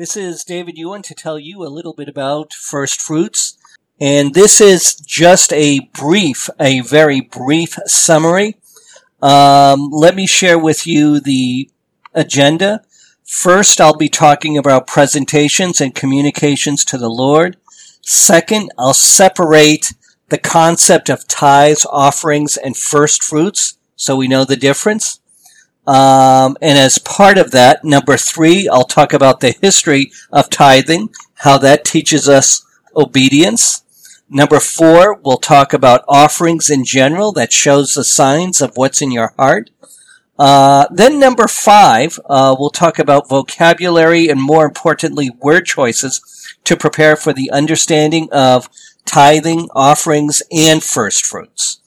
This is David Ewan to tell you a little bit about first fruits. And this is just a brief, a very brief summary. Um, let me share with you the agenda. First, I'll be talking about presentations and communications to the Lord. Second, I'll separate the concept of tithes, offerings, and first fruits so we know the difference. Um, and as part of that, number three, I'll talk about the history of tithing, how that teaches us obedience. Number four, we'll talk about offerings in general that shows the signs of what's in your heart. Uh, then number five, uh, we'll talk about vocabulary and more importantly, word choices to prepare for the understanding of tithing, offerings, and first fruits.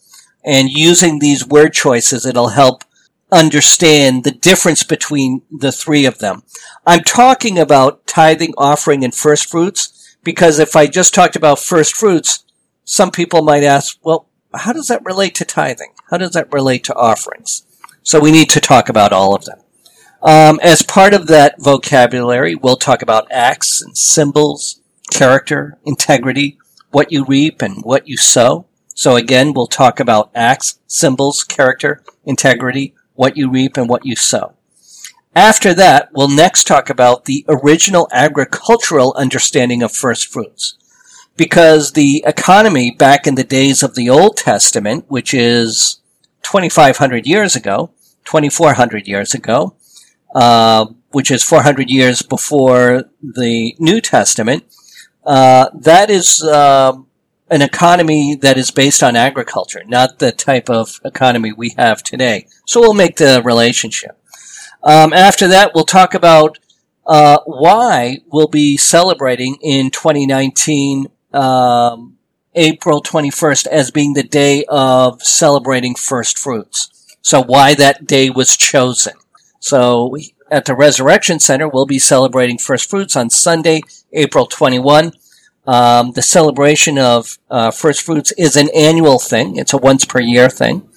And using these word choices, it'll help understand the difference between the three of them. I'm talking about tithing, offering, and first fruits because if I just talked about first fruits, some people might ask, well, how does that relate to tithing? How does that relate to offerings? So we need to talk about all of them. Um, as part of that vocabulary, we'll talk about acts and symbols, character, integrity, what you reap and what you sow. So again, we'll talk about acts, symbols, character, integrity, what you reap and what you sow. After that, we'll next talk about the original agricultural understanding of first fruits. Because the economy back in the days of the Old Testament, which is 2,500 years ago, 2,400 years ago, uh, which is 400 years before the New Testament, uh, that is uh, an economy that is based on agriculture, not the type of economy we have today. So we'll make the relationship. Um, after that, we'll talk about uh, why we'll be celebrating in 2019 um, April 21st as being the day of celebrating first fruits. So why that day was chosen. So at the Resurrection Center, we'll be celebrating first fruits on Sunday, April 21. Um, the celebration of uh, first fruits is an annual thing. It's a once per year thing.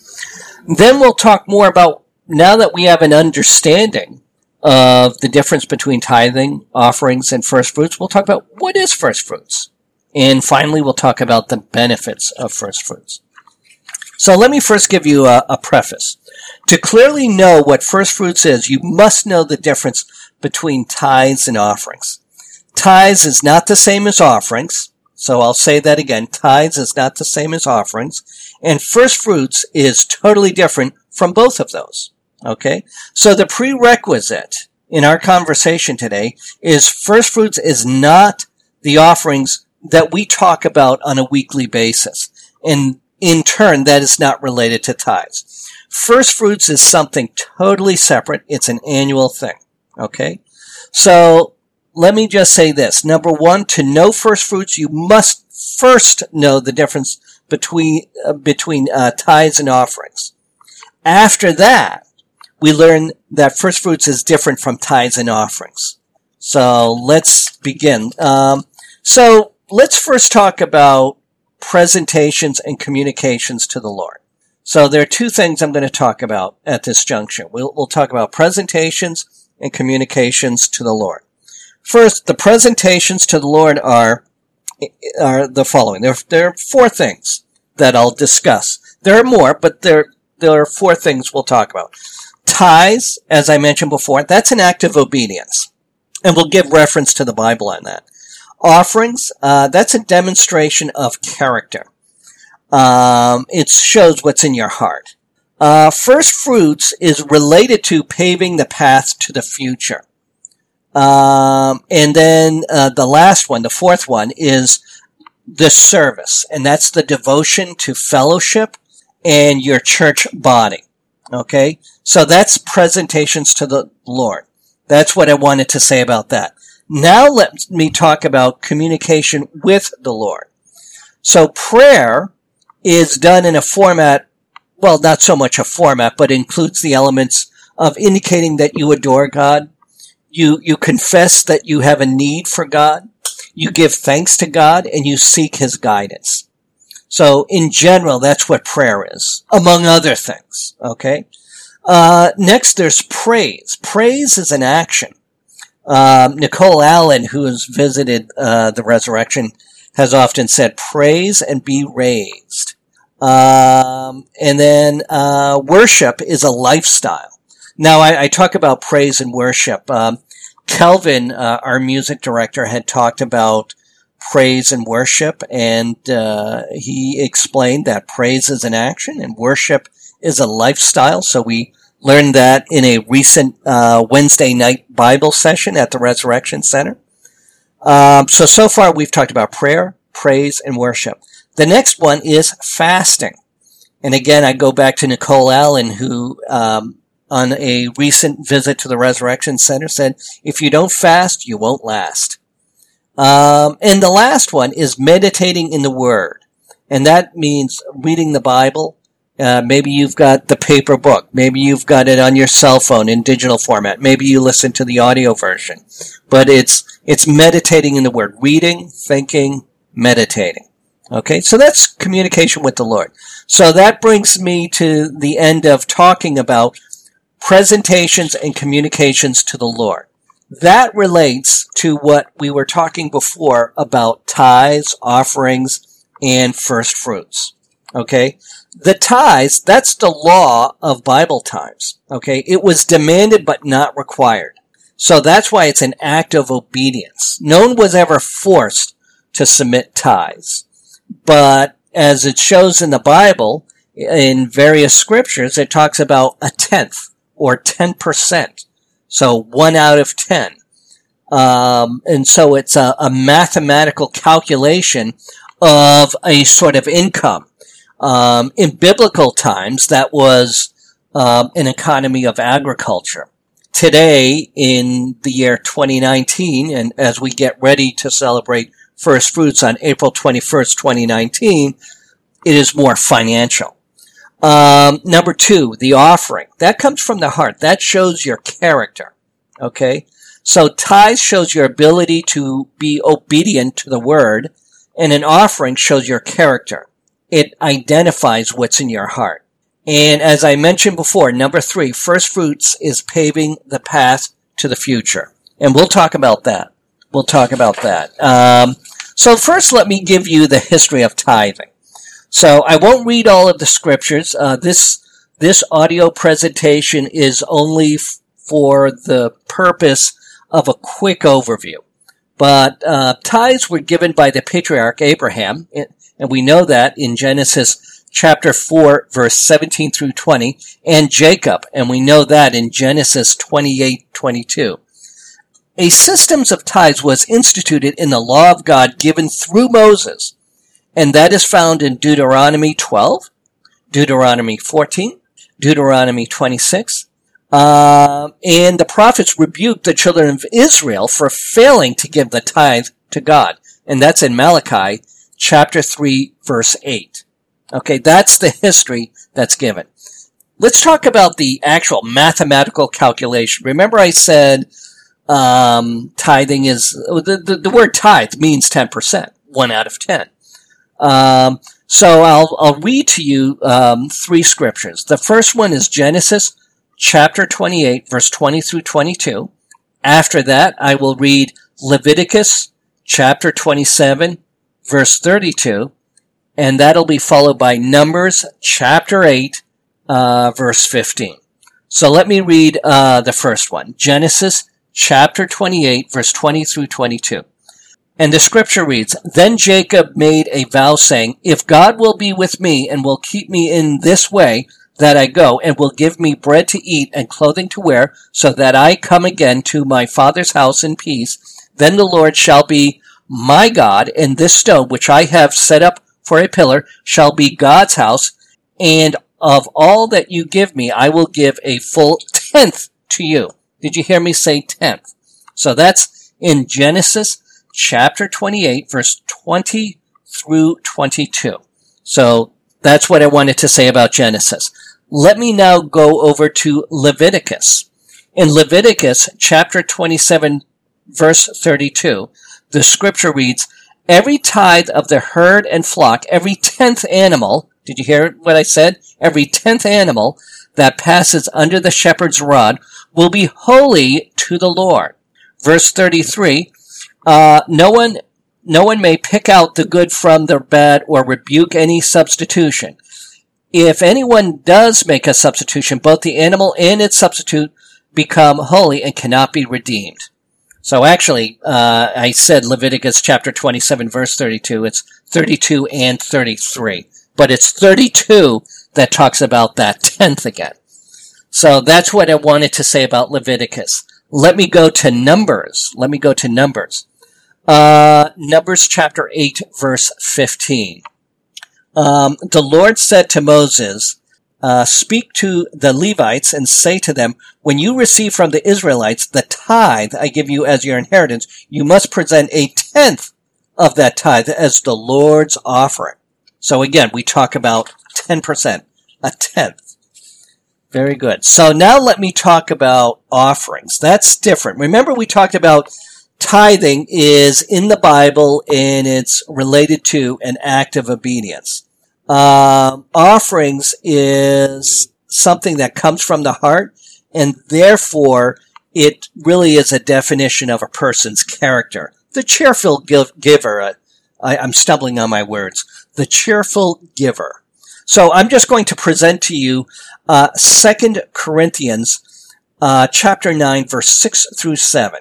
Then we'll talk more about now that we have an understanding of the difference between tithing, offerings, and first fruits, we'll talk about what is first fruits. And finally, we'll talk about the benefits of first fruits. So let me first give you a, a preface. To clearly know what first fruits is, you must know the difference between tithes and offerings. Tithes is not the same as offerings. So I'll say that again. Tithes is not the same as offerings. And first fruits is totally different from both of those. Okay? So the prerequisite in our conversation today is first fruits is not the offerings that we talk about on a weekly basis. And in turn, that is not related to tithes. First fruits is something totally separate. It's an annual thing. Okay? So let me just say this. Number one, to know first fruits, you must first know the difference between, uh, between uh, tithes and offerings. After that, we learn that first fruits is different from tithes and offerings. So let's begin. Um, so let's first talk about presentations and communications to the Lord. So there are two things I'm going to talk about at this junction. We'll, we'll talk about presentations and communications to the Lord. First, the presentations to the Lord are are the following. There, there are four things that I'll discuss. There are more, but there there are four things we'll talk about. Tithes, as I mentioned before, that's an act of obedience. And we'll give reference to the Bible on that. Offerings, uh, that's a demonstration of character. Um, it shows what's in your heart. Uh, first fruits is related to paving the path to the future. Um, and then uh, the last one, the fourth one, is the service, and that's the devotion to fellowship and your church body. Okay? So that's presentations to the Lord. That's what I wanted to say about that. Now let me talk about communication with the Lord. So prayer is done in a format, well, not so much a format, but includes the elements of indicating that you adore God. You, you confess that you have a need for God. You give thanks to God and you seek His guidance. So in general, that's what prayer is, among other things. Okay. Uh, next, there's praise. Praise is an action. Um, Nicole Allen, who has visited uh, the resurrection, has often said, "Praise and be raised." Um, and then uh, worship is a lifestyle. Now, I, I, talk about praise and worship. Um, Kelvin, uh, our music director, had talked about praise and worship, and uh, he explained that praise is an action and worship is a lifestyle. So we learned that in a recent uh, Wednesday night Bible session at the Resurrection Center. Um, so so far we've talked about prayer, praise, and worship. The next one is fasting, and again I go back to Nicole Allen, who um, on a recent visit to the Resurrection Center said, "If you don't fast, you won't last." Um, and the last one is meditating in the Word. And that means reading the Bible. Uh, maybe you've got the paper book. Maybe you've got it on your cell phone in digital format. Maybe you listen to the audio version. But it's, it's meditating in the Word. Reading, thinking, meditating. Okay, so that's communication with the Lord. So that brings me to the end of talking about presentations and communications to the Lord. That relates to what we were talking before about tithes, offerings, and first fruits. Okay? The tithes, that's the law of Bible times. Okay? It was demanded but not required. So that's why it's an act of obedience. No one was ever forced to submit tithes. But as it shows in the Bible, in various scriptures, it talks about a tenth or 10%. So one out of ten. Um, and so it's a, a, mathematical calculation of a sort of income. Um, in biblical times, that was um, an economy of agriculture. Today, in the year 2019, and as we get ready to celebrate first fruits on April 21st, 2019, it is more financial. Um, number two, the offering. That comes from the heart. That shows your character. Okay? So tithes shows your ability to be obedient to the word, and an offering shows your character. It identifies what's in your heart. And as I mentioned before, number three, first fruits is paving the path to the future. And we'll talk about that. We'll talk about that. Um, so first, let me give you the history of tithing. So I won't read all of the scriptures. Uh, this this audio presentation is only f- for the purpose of a quick overview. But uh, tithes were given by the patriarch Abraham, and we know that in Genesis chapter 4, verse 17 through 20, and Jacob, and we know that in Genesis 28, 22. A systems of tithes was instituted in the law of God given through Moses and that is found in Deuteronomy 12, Deuteronomy 14, Deuteronomy 26. Uh, and the prophets rebuked the children of Israel for failing to give the tithe to God. And that's in Malachi chapter 3 verse 8. Okay, that's the history that's given. Let's talk about the actual mathematical calculation. Remember I said um, tithing is, the, the, the word tithe means 10%, 1 out of 10. Um, so I'll, I'll read to you um, three scriptures. The first one is Genesis chapter 28, verse 20 through 22. After that, I will read Leviticus chapter 27, verse 32. And that'll be followed by Numbers chapter 8, uh, verse 15. So let me read uh, the first one Genesis chapter 28, verse 20 through 22. And the scripture reads, Then Jacob made a vow saying, If God will be with me and will keep me in this way that I go and will give me bread to eat and clothing to wear so that I come again to my father's house in peace, then the Lord shall be my God and this stone which I have set up for a pillar shall be God's house and of all that you give me, I will give a full tenth to you. Did you hear me say tenth? So that's in Genesis chapter 28, verse 20 through 22. So that's what I wanted to say about Genesis. Let me now go over to Leviticus. In Leviticus chapter 27, verse 32, the scripture reads, Every tithe of the herd and flock, every tenth animal, did you hear what I said? Every tenth animal that passes under the shepherd's rod will be holy to the Lord. verse 33, uh, no one, no one may pick out the good from the bad or rebuke any substitution. If anyone does make a substitution, both the animal and its substitute become holy and cannot be redeemed. So actually, uh, I said Leviticus chapter 27 verse 32. It's 32 and 33. But it's 32 that talks about that tenth again. So that's what I wanted to say about Leviticus. Let me go to Numbers. Let me go to Numbers. Uh, Numbers chapter 8 verse 15. Um, the Lord said to Moses, uh, speak to the Levites and say to them, when you receive from the Israelites the tithe I give you as your inheritance, you must present a tenth of that tithe as the Lord's offering. So again, we talk about 10%, a tenth. Very good. So now let me talk about offerings. That's different. Remember we talked about tithing is in the Bible and it's related to an act of obedience. Um, offerings is something that comes from the heart, and therefore it really is a definition of a person's character. The cheerful give- giver. Uh, I, I'm stumbling on my words. The cheerful giver. So I'm just going to present to you uh, Second Corinthians uh, chapter nine, verse six through seven.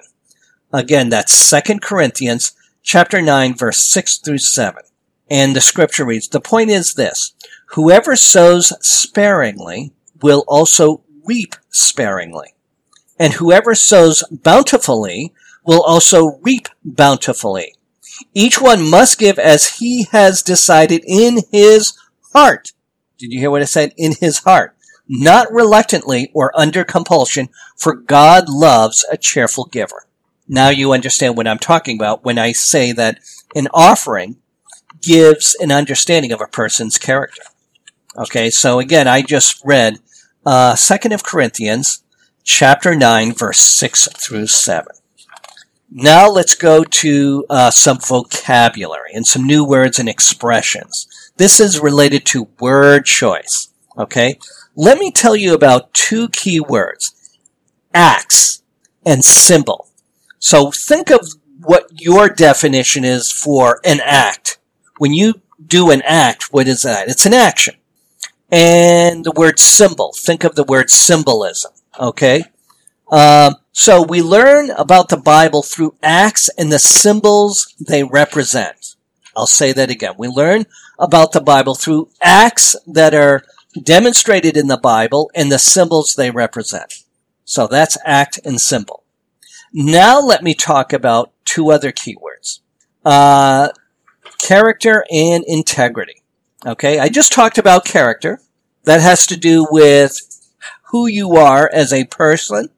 Again, that's Second Corinthians chapter nine, verse six through seven. And the scripture reads, the point is this, whoever sows sparingly will also reap sparingly. And whoever sows bountifully will also reap bountifully. Each one must give as he has decided in his heart. Did you hear what I said? In his heart. Not reluctantly or under compulsion, for God loves a cheerful giver. Now you understand what I'm talking about when I say that an offering gives an understanding of a person's character. Okay, so again, I just read uh, Second of Corinthians, chapter nine, verse six through seven. Now let's go to uh, some vocabulary and some new words and expressions. This is related to word choice. Okay, let me tell you about two key words: acts and symbol. So think of what your definition is for an act when you do an act, what is that? It's an action. And the word symbol, think of the word symbolism, okay? Um, so we learn about the Bible through acts and the symbols they represent. I'll say that again. We learn about the Bible through acts that are demonstrated in the Bible and the symbols they represent. So that's act and symbol. Now let me talk about two other keywords. Uh, character and integrity. Okay, I just talked about character. That has to do with who you are as a person,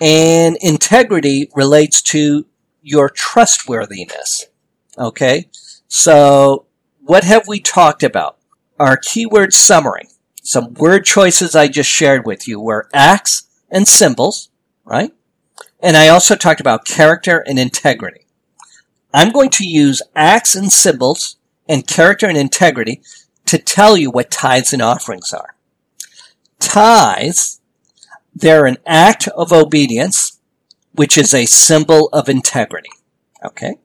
and integrity relates to your trustworthiness. Okay, so what have we talked about? Our keyword summary. Some word choices I just shared with you were acts and symbols, right? And I also talked about character and integrity. I'm going to use acts and symbols and character and integrity to tell you what tithes and offerings are. Tithes, they're an act of obedience, which is a symbol of integrity. Okay?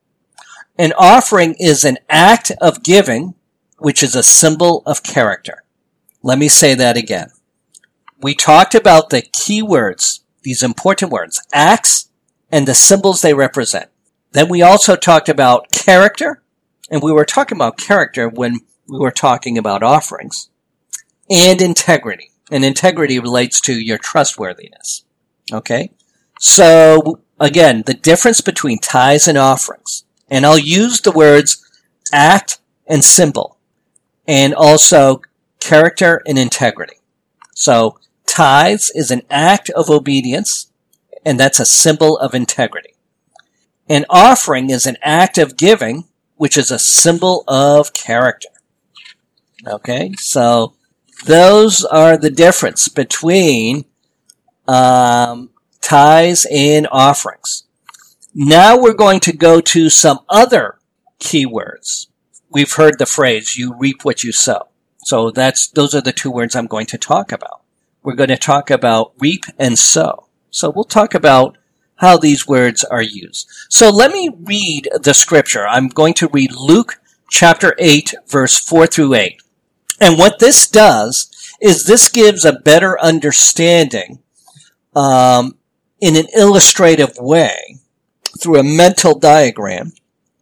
An offering is an act of giving, which is a symbol of character. Let me say that again. We talked about the key words, these important words, acts and the symbols they represent. Then we also talked about character, and we were talking about character when we were talking about offerings, and integrity. And integrity relates to your trustworthiness. Okay? So, again, the difference between tithes and offerings. And I'll use the words act and symbol, and also character and integrity. So, tithes is an act of obedience, and that's a symbol of integrity. An offering is an act of giving, which is a symbol of character. Okay, so those are the difference between um, tithes and offerings. Now we're going to go to some other keywords. We've heard the phrase, you reap what you sow. So that's, those are the two words I'm going to talk about. We're going to talk about reap and sow. So we'll talk about how these words are used. So let me read the scripture. I'm going to read Luke chapter 8, verse 4 through 8. And what this does is this gives a better understanding um, in an illustrative way through a mental diagram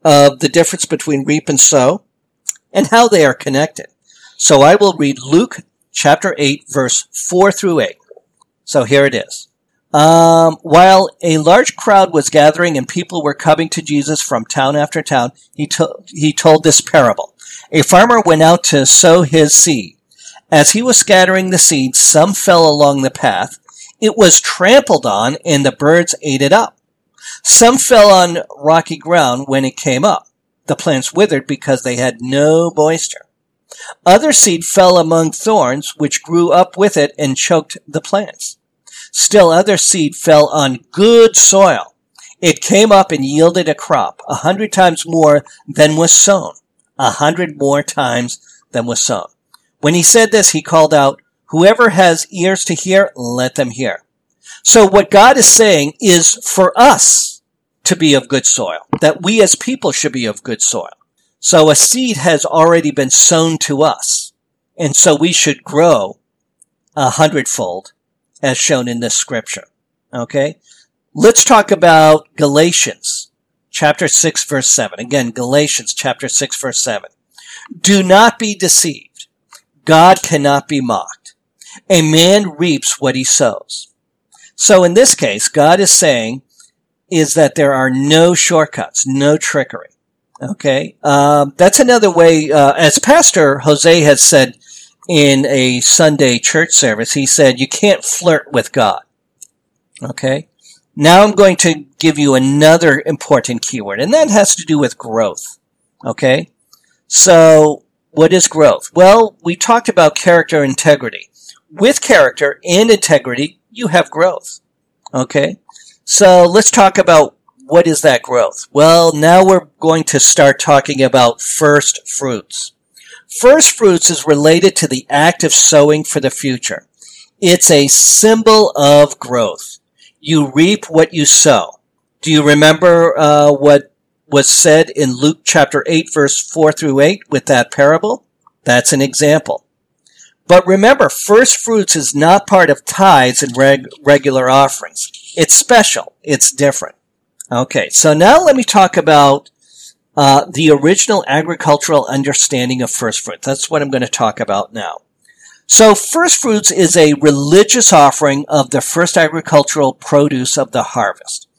of the difference between reap and sow and how they are connected. So I will read Luke chapter 8, verse 4 through 8. So here it is. Um, while a large crowd was gathering and people were coming to Jesus from town after town, he, to- he told this parable. A farmer went out to sow his seed. As he was scattering the seed, some fell along the path. It was trampled on and the birds ate it up. Some fell on rocky ground when it came up. The plants withered because they had no moisture. Other seed fell among thorns, which grew up with it and choked the plants. Still other seed fell on good soil. It came up and yielded a crop, a hundred times more than was sown, a hundred more times than was sown. When he said this, he called out, whoever has ears to hear, let them hear. So what God is saying is for us to be of good soil, that we as people should be of good soil. So a seed has already been sown to us. And so we should grow a hundredfold as shown in this scripture. Okay. Let's talk about Galatians chapter 6 verse 7. Again, Galatians chapter 6 verse 7. Do not be deceived. God cannot be mocked. A man reaps what he sows. So in this case, God is saying is that there are no shortcuts, no trickery. Okay. Um, that's another way, uh, as Pastor Jose has said in a Sunday church service, he said, you can't flirt with God. Okay. Now I'm going to give you another important keyword, and that has to do with growth. Okay. So what is growth? Well, we talked about character integrity. With character and integrity, you have growth. Okay. So let's talk about what is that growth? Well, now we're going to start talking about first fruits. First fruits is related to the act of sowing for the future. It's a symbol of growth. You reap what you sow. Do you remember uh, what was said in Luke chapter 8 verse 4 through 8 with that parable? That's an example. But remember, first fruits is not part of tithes and reg- regular offerings. It's special. It's different. Okay, so now let me talk about uh, the original agricultural understanding of first fruits. That's what I'm going to talk about now. So first fruits is a religious offering of the first agricultural produce of the harvest.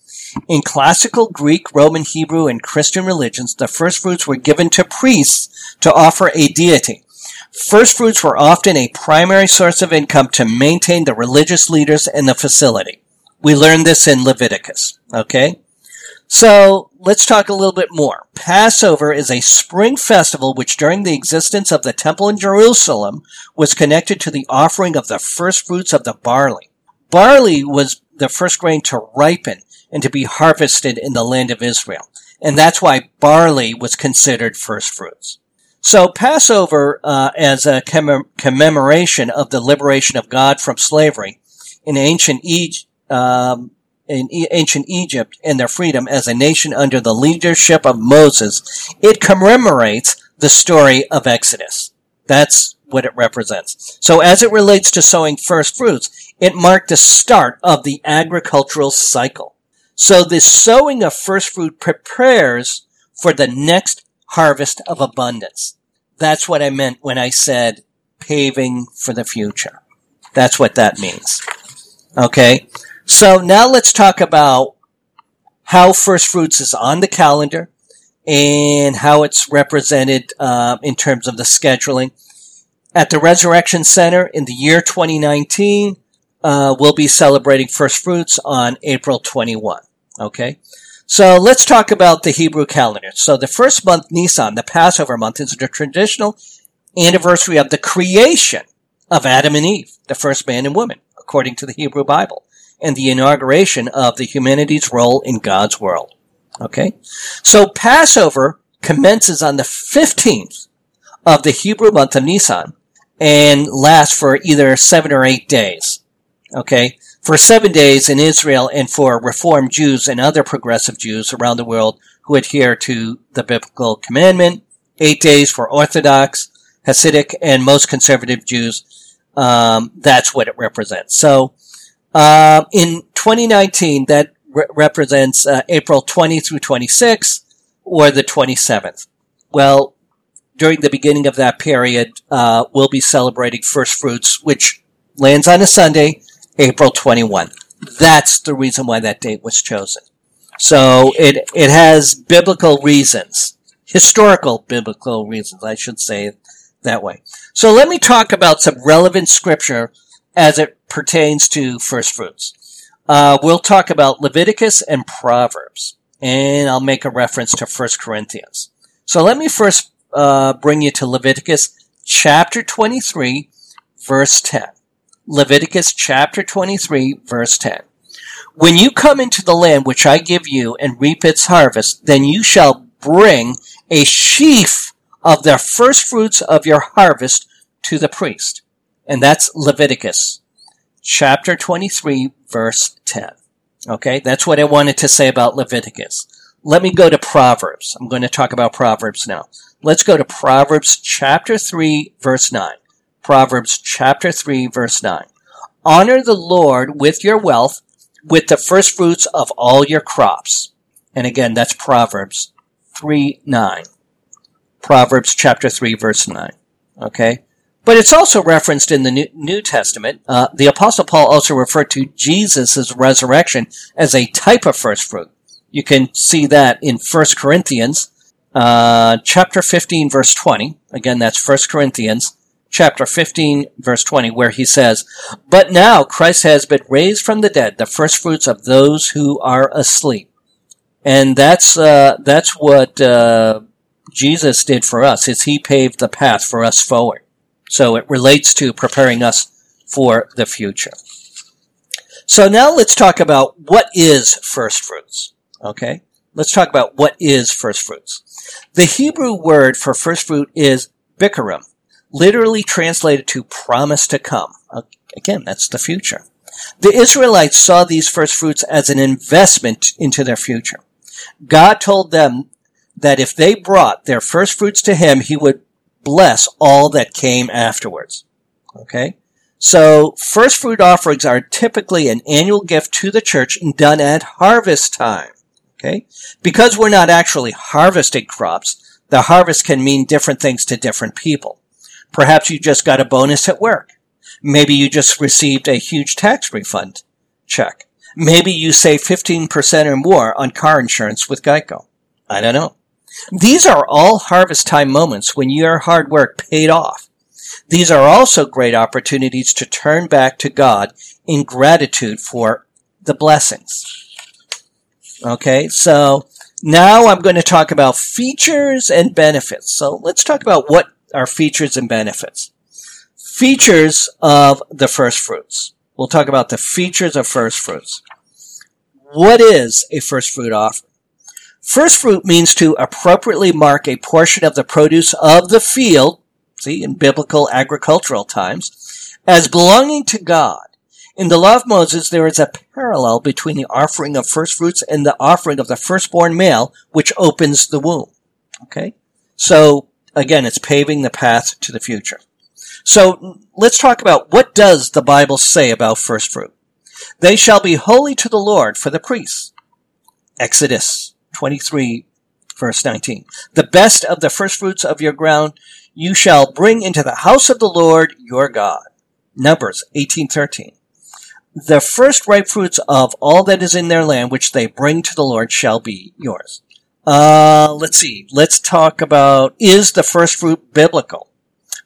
In classical Greek, Roman, Hebrew, and Christian religions, the first fruits were given to priests to offer a deity. First fruits were often a primary source of income to maintain the religious leaders and the facility. We learned this in Leviticus. Okay? So let's talk a little bit more. Passover is a spring festival which during the existence of the temple in Jerusalem was connected to the offering of the first fruits of the barley. Barley was the first grain to ripen and to be harvested in the land of Israel. And that's why barley was considered first fruits. So Passover, uh, as a commemoration of the liberation of God from slavery in ancient Egypt, um, in ancient Egypt and their freedom as a nation under the leadership of Moses, it commemorates the story of Exodus. That's what it represents. So as it relates to sowing first fruits, it marked the start of the agricultural cycle. So the sowing of first fruit prepares for the next harvest of abundance. That's what I meant when I said paving for the future. That's what that means. Okay. So now let's talk about how First Fruits is on the calendar and how it's represented uh, in terms of the scheduling. At the Resurrection Center in the year 2019, uh, we'll be celebrating First Fruits on April 21. Okay. So let's talk about the Hebrew calendar. So the first month, Nisan, the Passover month, is the traditional anniversary of the creation of Adam and Eve, the first man and woman, according to the Hebrew Bible and the inauguration of the humanity's role in God's world. Okay? So Passover commences on the 15th of the Hebrew month of Nisan and lasts for either seven or eight days. Okay? for seven days in Israel and for Reformed Jews and other progressive Jews around the world who adhere to the biblical commandment. Eight days for Orthodox, Hasidic, and most conservative Jews. Um, that's what it represents. So, uh, in 2019, that re- represents uh, April 20 through 26 or the 27th. Well, during the beginning of that period, uh, we'll be celebrating first fruits, which lands on a Sunday, April 21. That's the reason why that date was chosen. So it, it has biblical reasons, historical biblical reasons, I should say that way. So let me talk about some relevant scripture as it pertains to first fruits. Uh, we'll talk about Leviticus and Proverbs, and I'll make a reference to First Corinthians. So let me first uh, bring you to Leviticus chapter 23, verse 10. Leviticus chapter 23, verse 10. When you come into the land which I give you and reap its harvest, then you shall bring a sheaf of the first fruits of your harvest to the priest. And that's Leviticus chapter 23, verse 10. Okay, that's what I wanted to say about Leviticus. Let me go to Proverbs. I'm going to talk about Proverbs now. Let's go to Proverbs chapter 3, verse 9. Proverbs chapter 3, verse 9. Honor the Lord with your wealth, with the first fruits of all your crops. And again, that's Proverbs 3, 9. Proverbs chapter 3, verse 9. Okay? But it's also referenced in the New, Testament. Uh, the Apostle Paul also referred to Jesus' resurrection as a type of first fruit. You can see that in 1 Corinthians uh, chapter 15, verse 20. Again, that's 1 Corinthians chapter 15, verse 20, where he says, But now Christ has been raised from the dead, the first fruits of those who are asleep. And that's, uh, that's what, uh, Jesus did for us, is he paved the path for us forward. So it relates to preparing us for the future. So now let's talk about what is first fruits. Okay? Let's talk about what is first fruits. The Hebrew word for first fruit is bikurim, literally translated to promise to come. Again, that's the future. The Israelites saw these first fruits as an investment into their future. God told them that if they brought their first fruits to Him, He would bless all that came afterwards. Okay? So, first fruit offerings are typically an annual gift to the church done at harvest time. Okay? Because we're not actually harvesting crops, the harvest can mean different things to different people. Perhaps you just got a bonus at work. Maybe you just received a huge tax refund check. Maybe you save 15% or more on car insurance with Geico. I don't know. These are all harvest time moments when your hard work paid off. These are also great opportunities to turn back to God in gratitude for the blessings. Okay, so now I'm going to talk about features and benefits. So let's talk about what are features and benefits. Features of the first fruits. We'll talk about the features of first fruits. What is a first fruit offering? First fruit means to appropriately mark a portion of the produce of the field, see, in biblical agricultural times, as belonging to God. In the law of Moses, there is a parallel between the offering of first fruits and the offering of the firstborn male, which opens the womb. Okay? So, again, it's paving the path to the future. So, let's talk about what does the Bible say about first fruit? They shall be holy to the Lord for the priests. Exodus 23 verse 19. The best of the first fruits of your ground you shall bring into the house of the Lord your God. Numbers 1813. The first ripe fruits of all that is in their land, which they bring to the Lord, shall be yours. Uh, let's see. Let's talk about, is the first fruit biblical?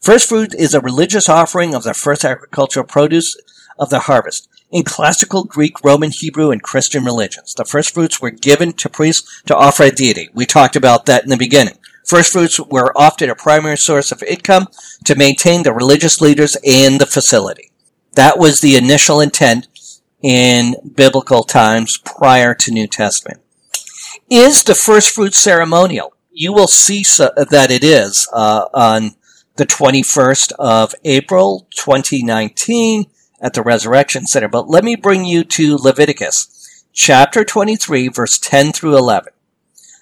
First fruit is a religious offering of the first agricultural produce of the harvest. In classical Greek, Roman, Hebrew, and Christian religions, the first fruits were given to priests to offer a deity. We talked about that in the beginning. First fruits were often a primary source of income to maintain the religious leaders and the facility. That was the initial intent in biblical times prior to New Testament. Is the first fruit ceremonial? You will see so, that it is uh, on the 21st of April 2019 at the Resurrection Center. But let me bring you to Leviticus chapter 23 verse 10 through 11.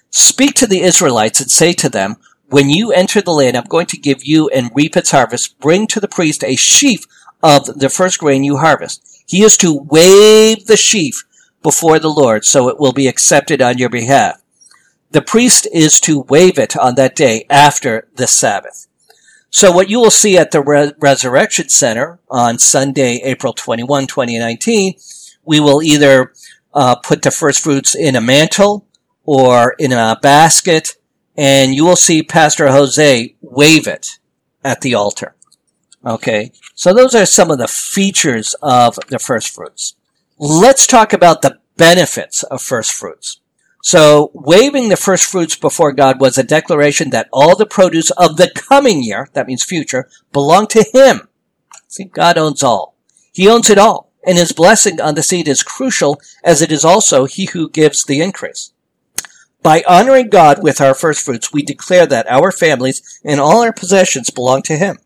Speak to the Israelites and say to them, when you enter the land I'm going to give you and reap its harvest, bring to the priest a sheaf of the first grain you harvest. He is to wave the sheaf before the Lord, so it will be accepted on your behalf. The priest is to wave it on that day after the Sabbath. So what you will see at the Re- Resurrection Center on Sunday, April 21, 2019, we will either uh, put the first fruits in a mantle or in a basket, and you will see Pastor Jose wave it at the altar. Okay, so those are some of the features of the first fruits. Let's talk about the benefits of first fruits. So waving the first fruits before God was a declaration that all the produce of the coming year, that means future, belonged to Him. See, God owns all. He owns it all. And His blessing on the seed is crucial as it is also He who gives the increase. By honoring God with our first fruits, we declare that our families and all our possessions belong to Him.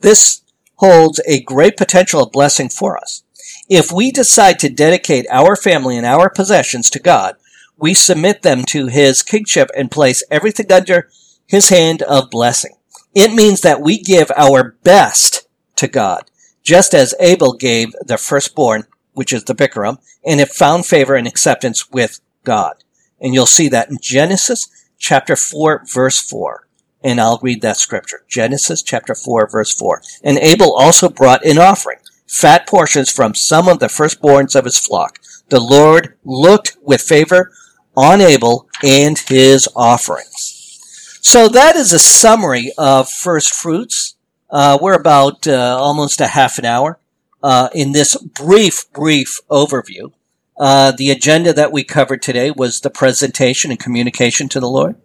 This holds a great potential of blessing for us. If we decide to dedicate our family and our possessions to God, we submit them to His kingship and place everything under His hand of blessing. It means that we give our best to God, just as Abel gave the firstborn, which is the Bikurim, and it found favor and acceptance with God. And you'll see that in Genesis chapter 4 verse 4. And I'll read that scripture. Genesis chapter 4 verse 4. And Abel also brought an offering fat portions from some of the firstborns of his flock. The Lord looked with favor on Abel and his offerings. So that is a summary of first fruits. Uh, we're about uh, almost a half an hour uh, in this brief, brief overview. Uh, the agenda that we covered today was the presentation and communication to the Lord.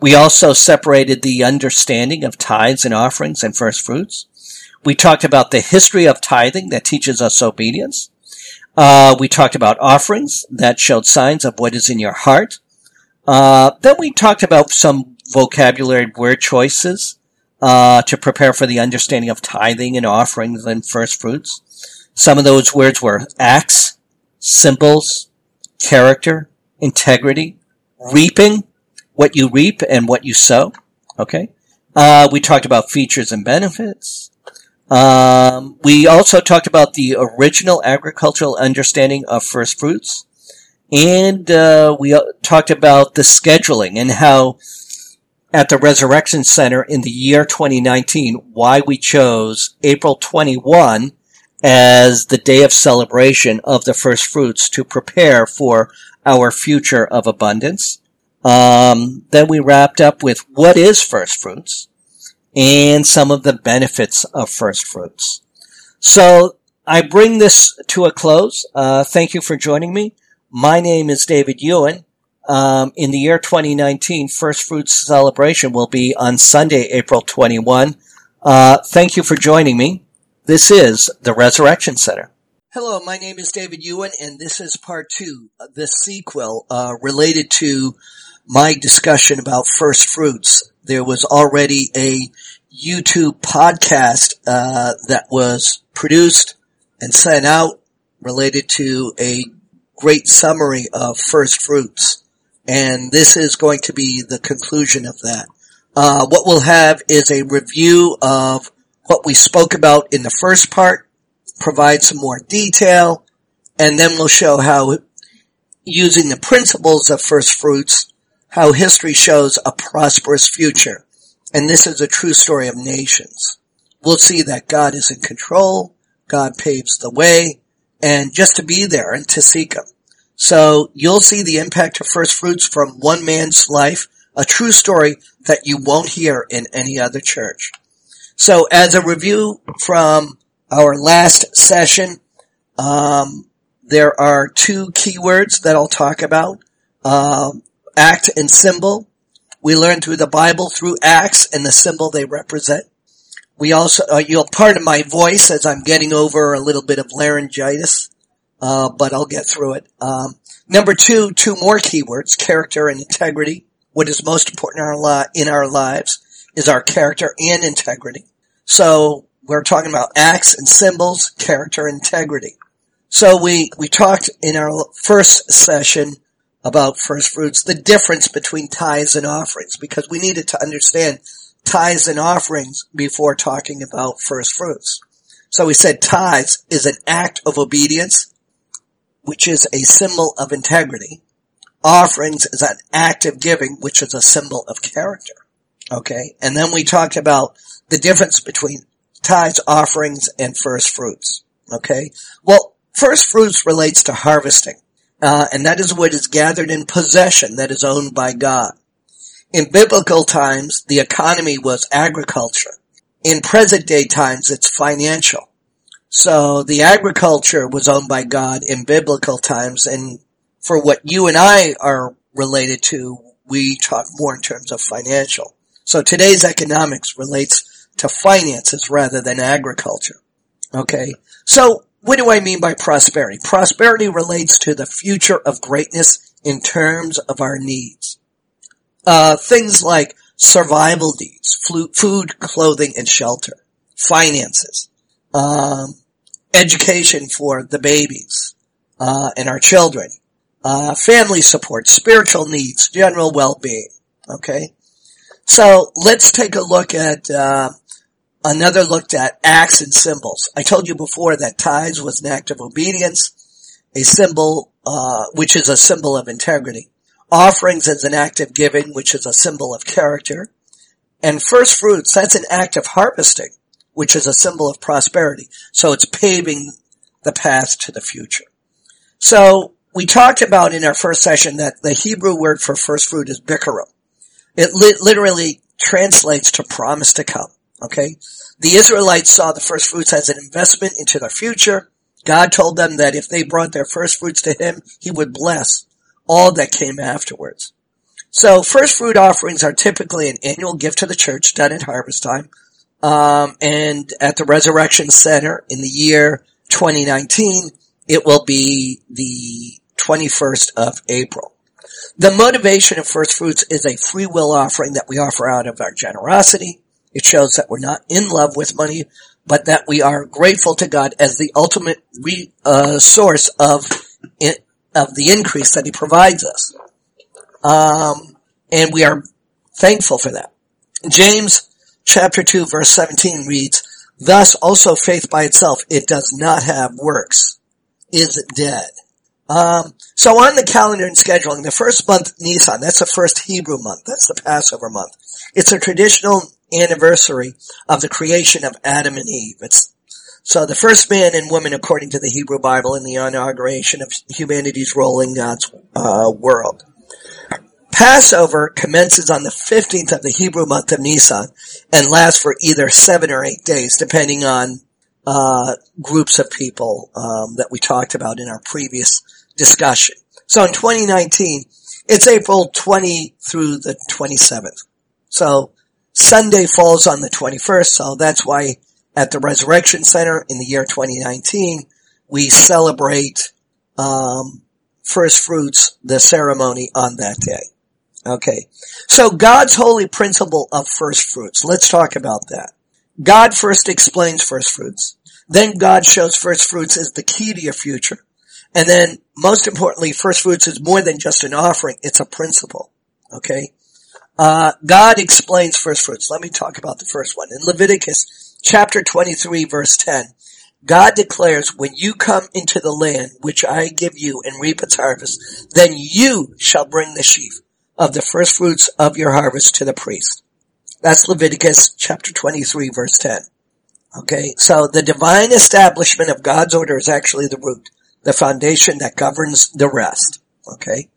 We also separated the understanding of tithes and offerings and first fruits. We talked about the history of tithing that teaches us obedience. Uh, we talked about offerings that showed signs of what is in your heart. Uh, then we talked about some vocabulary word choices uh, to prepare for the understanding of tithing and offerings and first fruits. Some of those words were acts, symbols, character, integrity, reaping, what you reap and what you sow. Okay. Uh, we talked about features and benefits. Um, we also talked about the original agricultural understanding of first fruits. And uh, we uh, talked about the scheduling and how at the Resurrection Center in the year 2019, why we chose April 21 as the day of celebration of the first fruits to prepare for our future of abundance. Um, then we wrapped up with what is first fruits and some of the benefits of first fruits. So I bring this to a close. Uh, thank you for joining me. My name is David Ewan. Um, in the year 2019, First Fruits celebration will be on Sunday, April 21. Uh, thank you for joining me. This is the Resurrection Center. Hello, my name is David Ewan, and this is part two, the sequel uh, related to my discussion about first fruits there was already a YouTube podcast uh, that was produced and sent out related to a great summary of first fruits. And this is going to be the conclusion of that. Uh, what we'll have is a review of what we spoke about in the first part, provide some more detail, and then we'll show how using the principles of first fruits how history shows a prosperous future. And this is a true story of nations. We'll see that God is in control, God paves the way, and just to be there and to seek Him. So you'll see the impact of first fruits from one man's life, a true story that you won't hear in any other church. So as a review from our last session, um, there are two keywords that I'll talk about. Um, act and symbol. We learn through the Bible through acts and the symbol they represent. We also, uh, you'll pardon my voice as I'm getting over a little bit of laryngitis, uh, but I'll get through it. Um, number two, two more keywords, character and integrity. What is most important in our, li- in our lives is our character and integrity. So we're talking about acts and symbols, character, integrity. So we, we talked in our first session about first fruits, the difference between tithes and offerings, because we needed to understand tithes and offerings before talking about first fruits. So we said tithes is an act of obedience, which is a symbol of integrity. Offerings is an act of giving, which is a symbol of character. Okay. And then we talked about the difference between tithes, offerings, and first fruits. Okay. Well, first fruits relates to harvesting. Uh, and that is what is gathered in possession that is owned by God. In biblical times, the economy was agriculture. In present day times, it's financial. So the agriculture was owned by God in biblical times, and for what you and I are related to, we talk more in terms of financial. So today's economics relates to finances rather than agriculture. Okay. So what do I mean by prosperity? Prosperity relates to the future of greatness in terms of our needs. Uh, things like survival needs, food, clothing, and shelter, finances, um, education for the babies uh, and our children, uh, family support, spiritual needs, general well-being. Okay, so let's take a look at uh, another looked at acts and symbols. I told you before that tithes was an act of obedience, a symbol, uh, which is a symbol of integrity. Offerings is an act of giving, which is a symbol of character. And first fruits, that's an act of harvesting, which is a symbol of prosperity. So it's paving the path to the future. So we talked about in our first session that the Hebrew word for first fruit is bikurim. It li- literally translates to promise to come. Okay? The Israelites saw the first fruits as an investment into their future. God told them that if they brought their first fruits to Him, He would bless all that came afterwards. So first fruit offerings are typically an annual gift to the church done at harvest time. Um, and at the Resurrection Center in the year 2019, it will be the 21st of April. The motivation of first fruits is a free will offering that we offer out of our generosity. It shows that we're not in love with money, but that we are grateful to God as the ultimate re, uh, source of of the increase that He provides us. Um, and we are thankful for that. James chapter 2 verse 17 reads, Thus also faith by itself, it does not have works, is dead. Um, so on the calendar and scheduling, the first month, Nisan, that's the first Hebrew month. That's the Passover month. It's a traditional anniversary of the creation of Adam and Eve. It's so the first man and woman, according to the Hebrew Bible, in the inauguration of humanity's role in God's uh, world. Passover commences on the 15th of the Hebrew month of Nisan and lasts for either seven or eight days, depending on uh, groups of people um, that we talked about in our previous discussion. So in 2019, it's April 20 through the 27th. So Sunday falls on the 21st, so that's why at the Resurrection Center in the year 2019, we celebrate um, first fruits, the ceremony on that day. Okay. So God's holy principle of first fruits. Let's talk about that. God first explains first fruits. Then God shows first fruits as the key to your future. And then most importantly, first fruits is more than just an offering. It's a principle. Okay. Uh, God explains first fruits. Let me talk about the first one. In Leviticus chapter 23 verse 10, God declares, when you come into the land which I give you and reap its harvest, then you shall bring the sheaf of the first fruits of your harvest to the priest. That's Leviticus chapter 23 verse 10. Okay, so the divine establishment of God's order is actually the root, the foundation that governs the rest. Okay,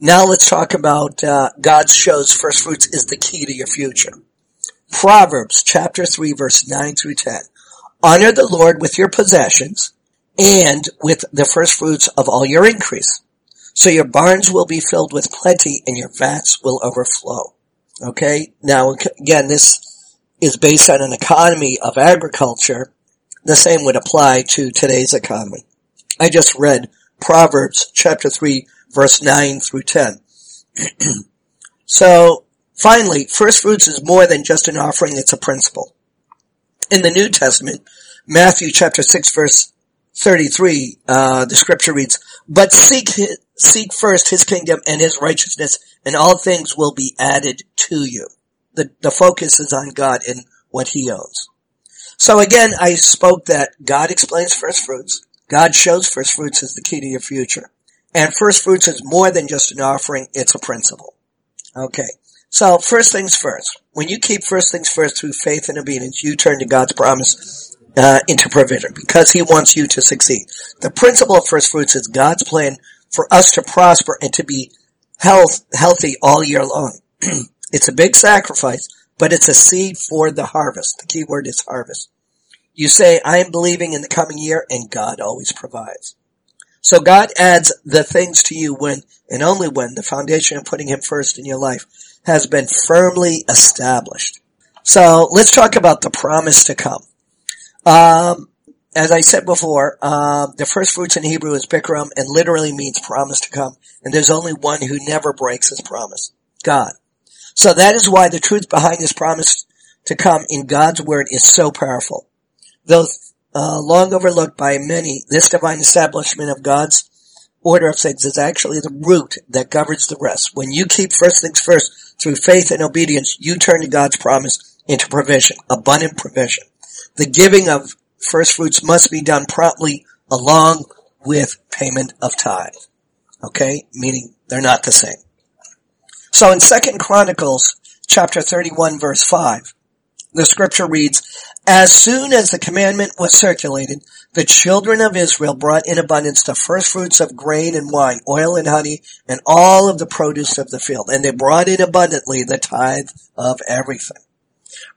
now let's talk about uh, God shows first fruits is the key to your future. Proverbs chapter 3 verse 9 through 10. Honor the Lord with your possessions and with the first fruits of all your increase. So your barns will be filled with plenty and your vats will overflow. Okay. Now again, this is based on an economy of agriculture, the same would apply to today's economy. I just read Proverbs chapter 3 verse 9 through 10. so finally, first fruits is more than just an offering, it's a principle. In the New Testament, Matthew chapter 6 verse 33, uh, the scripture reads, But seek, his, seek first his kingdom and his righteousness, and all things will be added to you. The, the focus is on God and what he owns. So again, I spoke that God explains first fruits. God shows first fruits as the key to your future. And first fruits is more than just an offering, it's a principle. Okay. So first things first. When you keep first things first through faith and obedience, you turn to God's promise uh, into provision because He wants you to succeed. The principle of first fruits is God's plan for us to prosper and to be health healthy all year long. it's a big sacrifice, but it's a seed for the harvest. The key word is harvest. You say, I am believing in the coming year, and God always provides. So God adds the things to you when and only when the foundation of putting Him first in your life has been firmly established. So let's talk about the promise to come. Um, as I said before, uh, the first fruits in Hebrew is bikurim and literally means promise to come. And there's only one who never breaks his promise. God. So that is why the truth behind his promise to come in God's word is so powerful. Though uh, long overlooked by many, this divine establishment of God's order of things is actually the root that governs the rest. When you keep first things first through faith and obedience, you turn to God's promise into provision, abundant provision. The giving of first fruits must be done promptly along with payment of tithe. Okay? Meaning they're not the same. So in Second Chronicles chapter 31 verse 5, the scripture reads, As soon as the commandment was circulated, the children of Israel brought in abundance the first fruits of grain and wine, oil and honey, and all of the produce of the field. And they brought in abundantly the tithe of everything.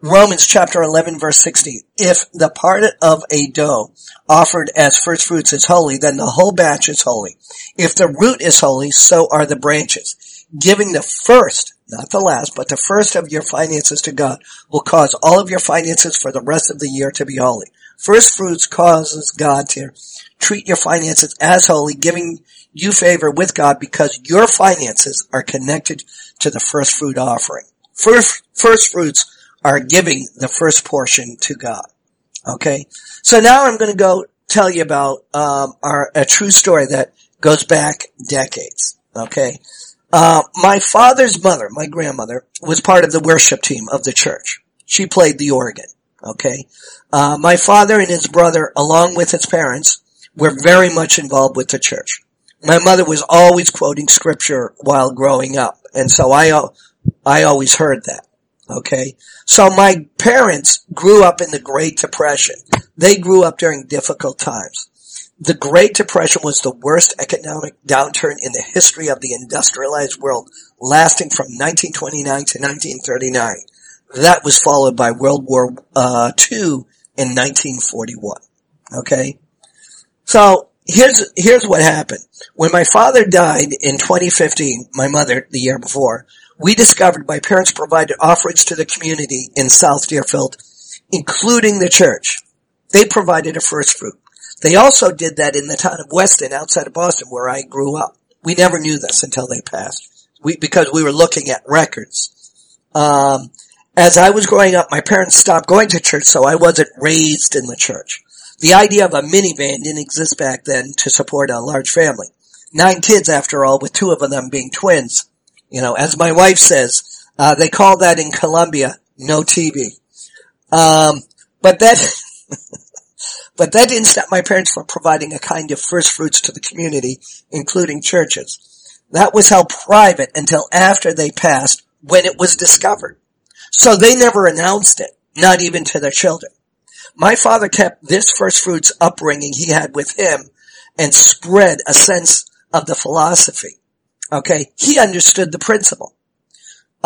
Romans chapter 11 verse 16. If the part of a dough offered as first fruits is holy, then the whole batch is holy. If the root is holy, so are the branches giving the first, not the last, but the first of your finances to God will cause all of your finances for the rest of the year to be holy. First fruits causes God to treat your finances as holy, giving you favor with God because your finances are connected to the first fruit offering. First, first fruits are giving the first portion to God. Okay? So now I'm going to go tell you about um, our a true story that goes back decades. Okay? Uh, my father's mother, my grandmother, was part of the worship team of the church. She played the organ. Okay. Uh, my father and his brother, along with his parents, were very much involved with the church. My mother was always quoting scripture while growing up, and so I, I always heard that. Okay. So my parents grew up in the Great Depression. They grew up during difficult times. The Great Depression was the worst economic downturn in the history of the industrialized world, lasting from 1929 to 1939. That was followed by World War uh, II in 1941. Okay, so here's here's what happened. When my father died in 2015, my mother the year before, we discovered my parents provided offerings to the community in South Deerfield, including the church. They provided a first fruit. They also did that in the town of Weston outside of Boston where I grew up. We never knew this until they passed. We, because we were looking at records. Um, as I was growing up, my parents stopped going to church, so I wasn't raised in the church. The idea of a minivan didn't exist back then to support a large family. Nine kids, after all, with two of them being twins. You know, as my wife says, uh, they call that in Colombia no TV. Um, but that But that didn't stop my parents from providing a kind of first fruits to the community, including churches. That was held private until after they passed when it was discovered. So they never announced it, not even to their children. My father kept this first fruits upbringing he had with him and spread a sense of the philosophy. Okay. He understood the principle.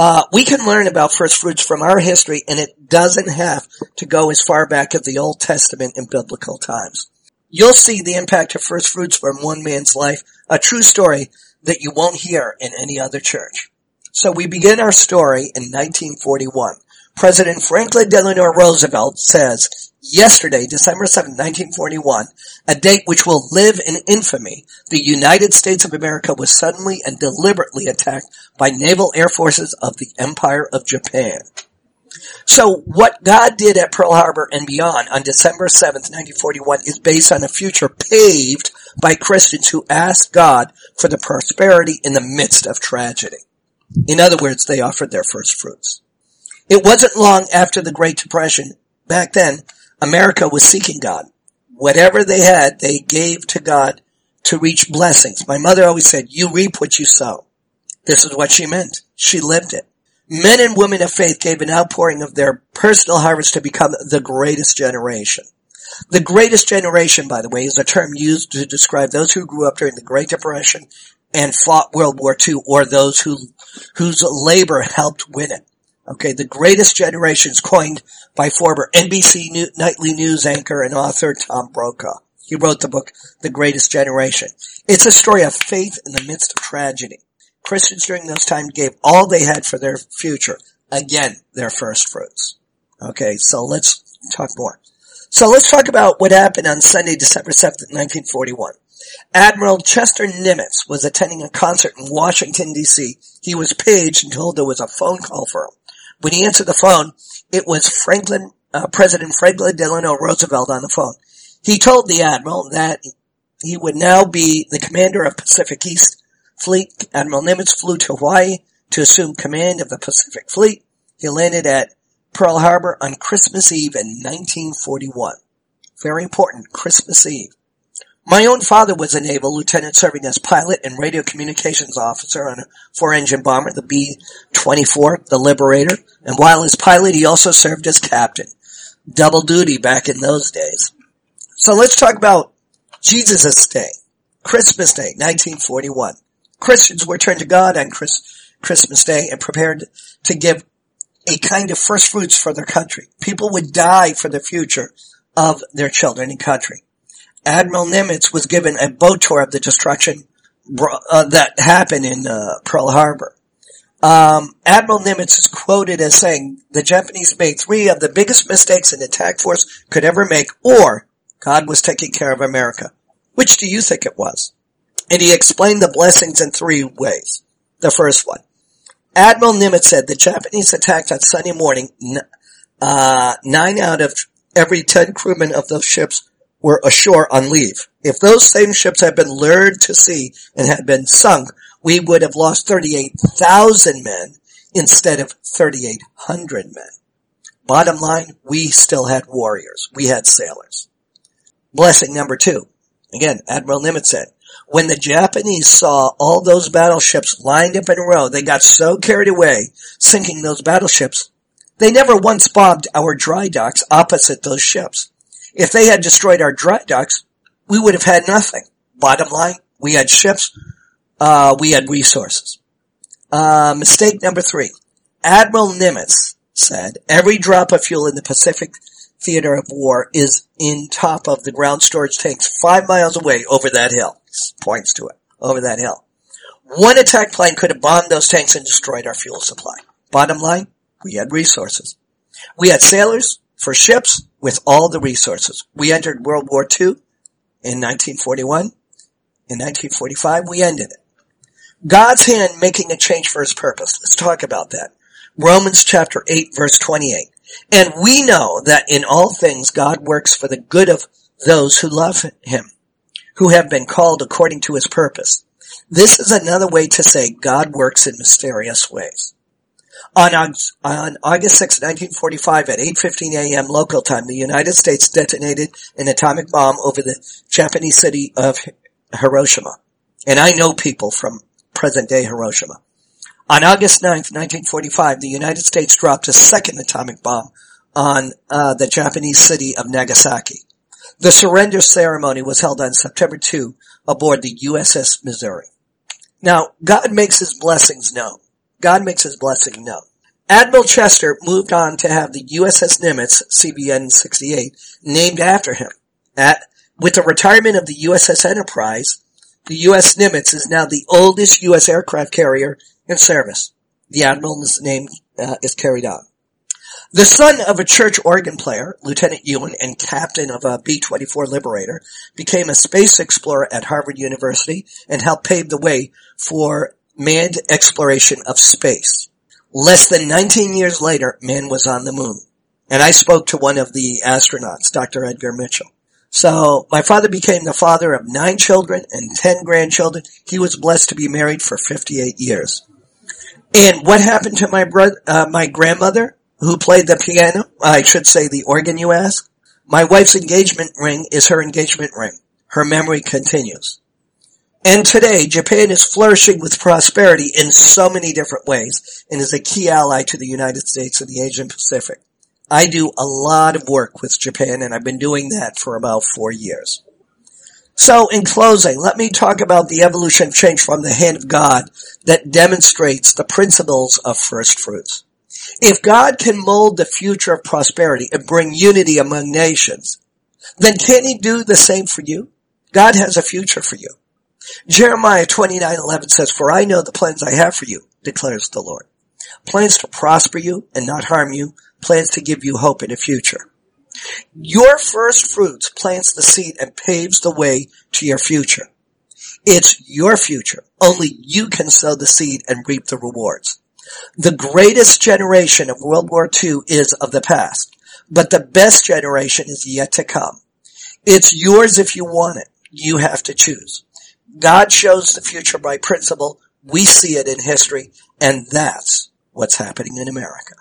Uh, we can learn about first fruits from our history and it doesn't have to go as far back as the Old Testament in biblical times. You'll see the impact of first fruits from one man's life, a true story that you won't hear in any other church. So we begin our story in 1941. President Franklin Delano Roosevelt says, yesterday, December 7, 1941, a date which will live in infamy, the United States of America was suddenly and deliberately attacked by naval air forces of the Empire of Japan. So what God did at Pearl Harbor and beyond on December 7th, 1941 is based on a future paved by Christians who asked God for the prosperity in the midst of tragedy. In other words, they offered their first fruits. It wasn't long after the Great Depression. Back then, America was seeking God. Whatever they had, they gave to God to reach blessings. My mother always said, you reap what you sow. This is what she meant. She lived it. Men and women of faith gave an outpouring of their personal harvest to become the greatest generation. The greatest generation, by the way, is a term used to describe those who grew up during the Great Depression and fought World War II or those who, whose labor helped win it. Okay, the greatest generation is coined by former NBC New- nightly news anchor and author Tom Brokaw. He wrote the book, The Greatest Generation. It's a story of faith in the midst of tragedy. Christians during those times gave all they had for their future. Again, their first fruits. Okay, so let's talk more. So let's talk about what happened on Sunday, December 7th, 1941. Admiral Chester Nimitz was attending a concert in Washington, D.C. He was paged and told there was a phone call for him. When he answered the phone, it was Franklin, uh, President Franklin Delano Roosevelt on the phone. He told the Admiral that he would now be the commander of Pacific East Fleet. Admiral Nimitz flew to Hawaii to assume command of the Pacific Fleet. He landed at Pearl Harbor on Christmas Eve in 1941. Very important, Christmas Eve. My own father was a naval lieutenant serving as pilot and radio communications officer on a four-engine bomber, the B-24, the Liberator, and while as pilot he also served as captain. Double duty back in those days. So let's talk about Jesus' Day, Christmas Day, 1941. Christians were turned to God on Chris, Christmas Day and prepared to give a kind of first fruits for their country. People would die for the future of their children and country. Admiral Nimitz was given a boat tour of the destruction uh, that happened in uh, Pearl Harbor. Um, Admiral Nimitz is quoted as saying, the Japanese made three of the biggest mistakes an attack force could ever make, or God was taking care of America. Which do you think it was? And he explained the blessings in three ways. The first one. Admiral Nimitz said the Japanese attacked on Sunday morning, uh, nine out of every ten crewmen of those ships were ashore on leave. If those same ships had been lured to sea and had been sunk, we would have lost 38,000 men instead of 3,800 men. Bottom line, we still had warriors. We had sailors. Blessing number two. Again, Admiral Nimitz said, when the Japanese saw all those battleships lined up in a row, they got so carried away sinking those battleships, they never once bombed our dry docks opposite those ships. If they had destroyed our dry docks, we would have had nothing. Bottom line, we had ships, uh, we had resources. Uh, mistake number three. Admiral Nimitz said, every drop of fuel in the Pacific theater of war is in top of the ground storage tanks five miles away over that hill. Points to it. Over that hill. One attack plane could have bombed those tanks and destroyed our fuel supply. Bottom line, we had resources. We had sailors for ships with all the resources. We entered World War II in 1941. In 1945, we ended it. God's hand making a change for his purpose. Let's talk about that. Romans chapter 8 verse 28. And we know that in all things God works for the good of those who love him, who have been called according to his purpose. This is another way to say God works in mysterious ways. On, August 6, 1945 at 8.15 a.m. local time, the United States detonated an atomic bomb over the Japanese city of Hiroshima. And I know people from present day Hiroshima. On August 9, 1945, the United States dropped a second atomic bomb on uh, the Japanese city of Nagasaki. The surrender ceremony was held on September 2 aboard the USS Missouri. Now, God makes his blessings known. God makes his blessing known. Admiral Chester moved on to have the USS Nimitz, CVN 68, named after him. At, with the retirement of the USS Enterprise, the US Nimitz is now the oldest US aircraft carrier in service. The Admiral's name uh, is carried on. The son of a church organ player, Lieutenant Ewan, and captain of a B-24 Liberator, became a space explorer at Harvard University and helped pave the way for manned exploration of space. Less than 19 years later, man was on the moon. And I spoke to one of the astronauts, Dr. Edgar Mitchell. So my father became the father of nine children and 10 grandchildren. He was blessed to be married for 58 years. And what happened to my brother, uh, my grandmother who played the piano? I should say the organ you ask. My wife's engagement ring is her engagement ring. Her memory continues. And today, Japan is flourishing with prosperity in so many different ways and is a key ally to the United States and the Asian Pacific. I do a lot of work with Japan and I've been doing that for about four years. So in closing, let me talk about the evolution of change from the hand of God that demonstrates the principles of first fruits. If God can mold the future of prosperity and bring unity among nations, then can he do the same for you? God has a future for you. Jeremiah 29:11 says, "For I know the plans I have for you," declares the Lord. Plans to prosper you and not harm you, plans to give you hope in a future. Your first fruits plants the seed and paves the way to your future. It's your future. Only you can sow the seed and reap the rewards. The greatest generation of World War II is of the past, but the best generation is yet to come. It's yours if you want it. You have to choose. God shows the future by principle. We see it in history, and that's what's happening in America.